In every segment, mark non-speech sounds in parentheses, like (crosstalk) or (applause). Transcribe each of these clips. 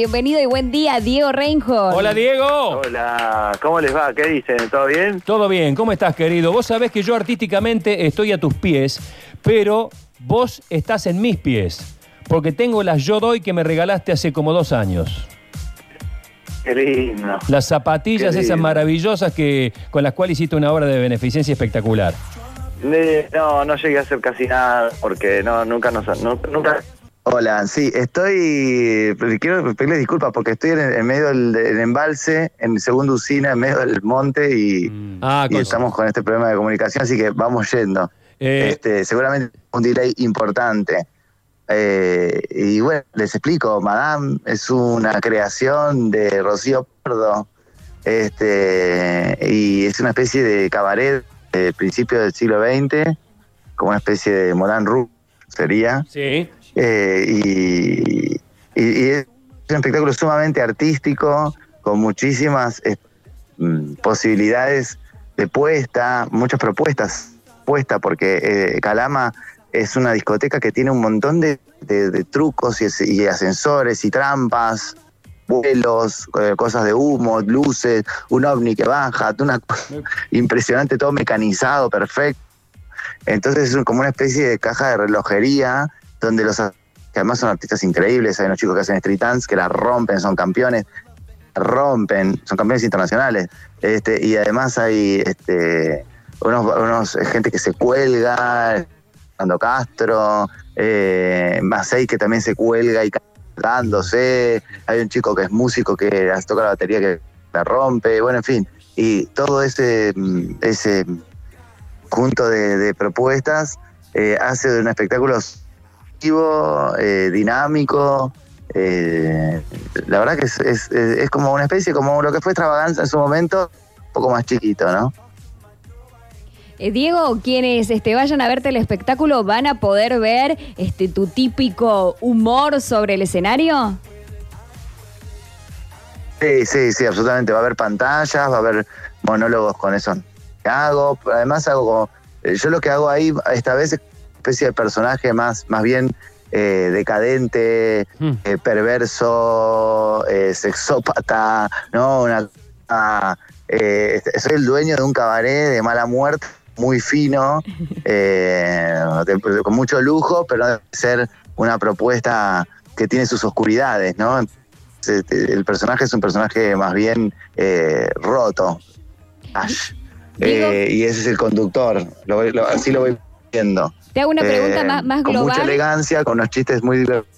Bienvenido y buen día, Diego Reinhold. Hola Diego. Hola, ¿cómo les va? ¿Qué dicen? ¿Todo bien? Todo bien, ¿cómo estás querido? Vos sabés que yo artísticamente estoy a tus pies, pero vos estás en mis pies, porque tengo las Yo Doy que me regalaste hace como dos años. Qué lindo. Las zapatillas esas maravillosas que, con las cuales hiciste una obra de beneficencia espectacular. No, no llegué a hacer casi nada porque no, nunca nos, no- nunca. Hola, sí, estoy. Quiero pedirle disculpas porque estoy en, en medio del, del embalse, en segunda usina, en medio del monte y, Ah, y con- estamos con este problema de comunicación, así que vamos yendo. Eh, Este, seguramente un delay importante. Eh, y bueno, les explico, Madame es una creación de Rocío Pardo, este, y es una especie de cabaret del principio del siglo XX, como una especie de Moulin Rouge sería. sí. Eh, y, y- y es un espectáculo sumamente artístico, con muchísimas eh, mm, posibilidades de puesta, muchas propuestas puesta, porque eh, Calama es una discoteca que tiene un montón de, de- de trucos y, y ascensores y trampas, vuelos, eh, cosas de humo, luces, un ovni que baja, una cosa impresionante, todo mecanizado, perfecto. Entonces es como una especie de caja de relojería donde los que además son artistas increíbles, hay unos chicos que hacen street dance que la rompen, son campeones, rompen, son campeones internacionales. Este, y además hay este, unos, unos eh, gente que se cuelga, Fernando Castro, eh, que también se cuelga y cantándose, hay un chico que es músico que toca la batería que la rompe, bueno, en fin, y todo ese, mm, ese conjunto de, de propuestas eh, hace de un espectáculo activo, eh, dinámico. eh, la verdad que es, es- es- es como una especie, como lo que fue extravaganza en su momento, un poco más chiquito, ¿no? Eh, Diego, quienes este, vayan a verte el espectáculo van a poder ver este, tu típico humor sobre el escenario. Sí, sí, sí, absolutamente. Va a haber pantallas, va a haber monólogos con eso que hago. Además hago eh, yo lo que hago ahí esta vez es una especie de personaje más, más bien eh, decadente, Mm. eh, perverso, eh, sexópata, ¿no? Una, ah, eh, soy el dueño de un cabaret de mala muerte, muy fino, (laughs) eh, de- con mucho lujo, pero debe ser una propuesta que tiene sus oscuridades, ¿no? El personaje es un personaje más bien roto. Ash. Eh, y ese es el conductor. Lo voy- lo- así lo voy viendo. Te hago una pregunta Eh, más, más con mucha global. elegancia, con unos chistes muy divertidos,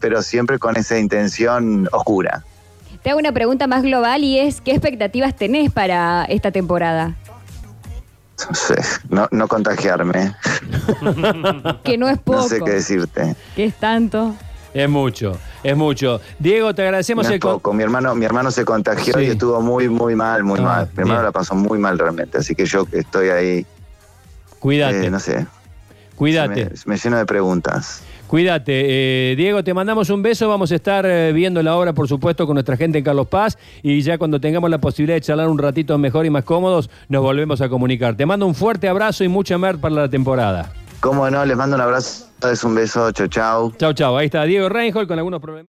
pero siempre con esa intención oscura. Te hago una pregunta más global y es, ¿qué expectativas tenés para esta temporada? No sé, No, no contagiarme. Que no es poco, (laughs) No sé qué decirte. que es tanto. Es mucho, es mucho. Diego, te agradecemos No el... con-. Mi hermano, mi hermano se contagió Sí. y estuvo muy, muy mal, muy Ah, mal. Mi hermano la pasó muy mal realmente. Así que yo estoy ahí, Cuídate, eh, no sé, cuídate. me, me lleno de preguntas. Cuídate. Eh, Diego, te mandamos un beso. Vamos a estar eh, viendo la obra, por supuesto, con nuestra gente en Carlos Paz. Y ya cuando tengamos la posibilidad de charlar un ratito mejor y más cómodos, nos volvemos a comunicar. Te mando un fuerte abrazo y mucha mer para la temporada. Cómo no, les mando un abrazo, es un beso, chau, chau. Chau, chau. Ahí está Diego Reinhold con algunos problemas.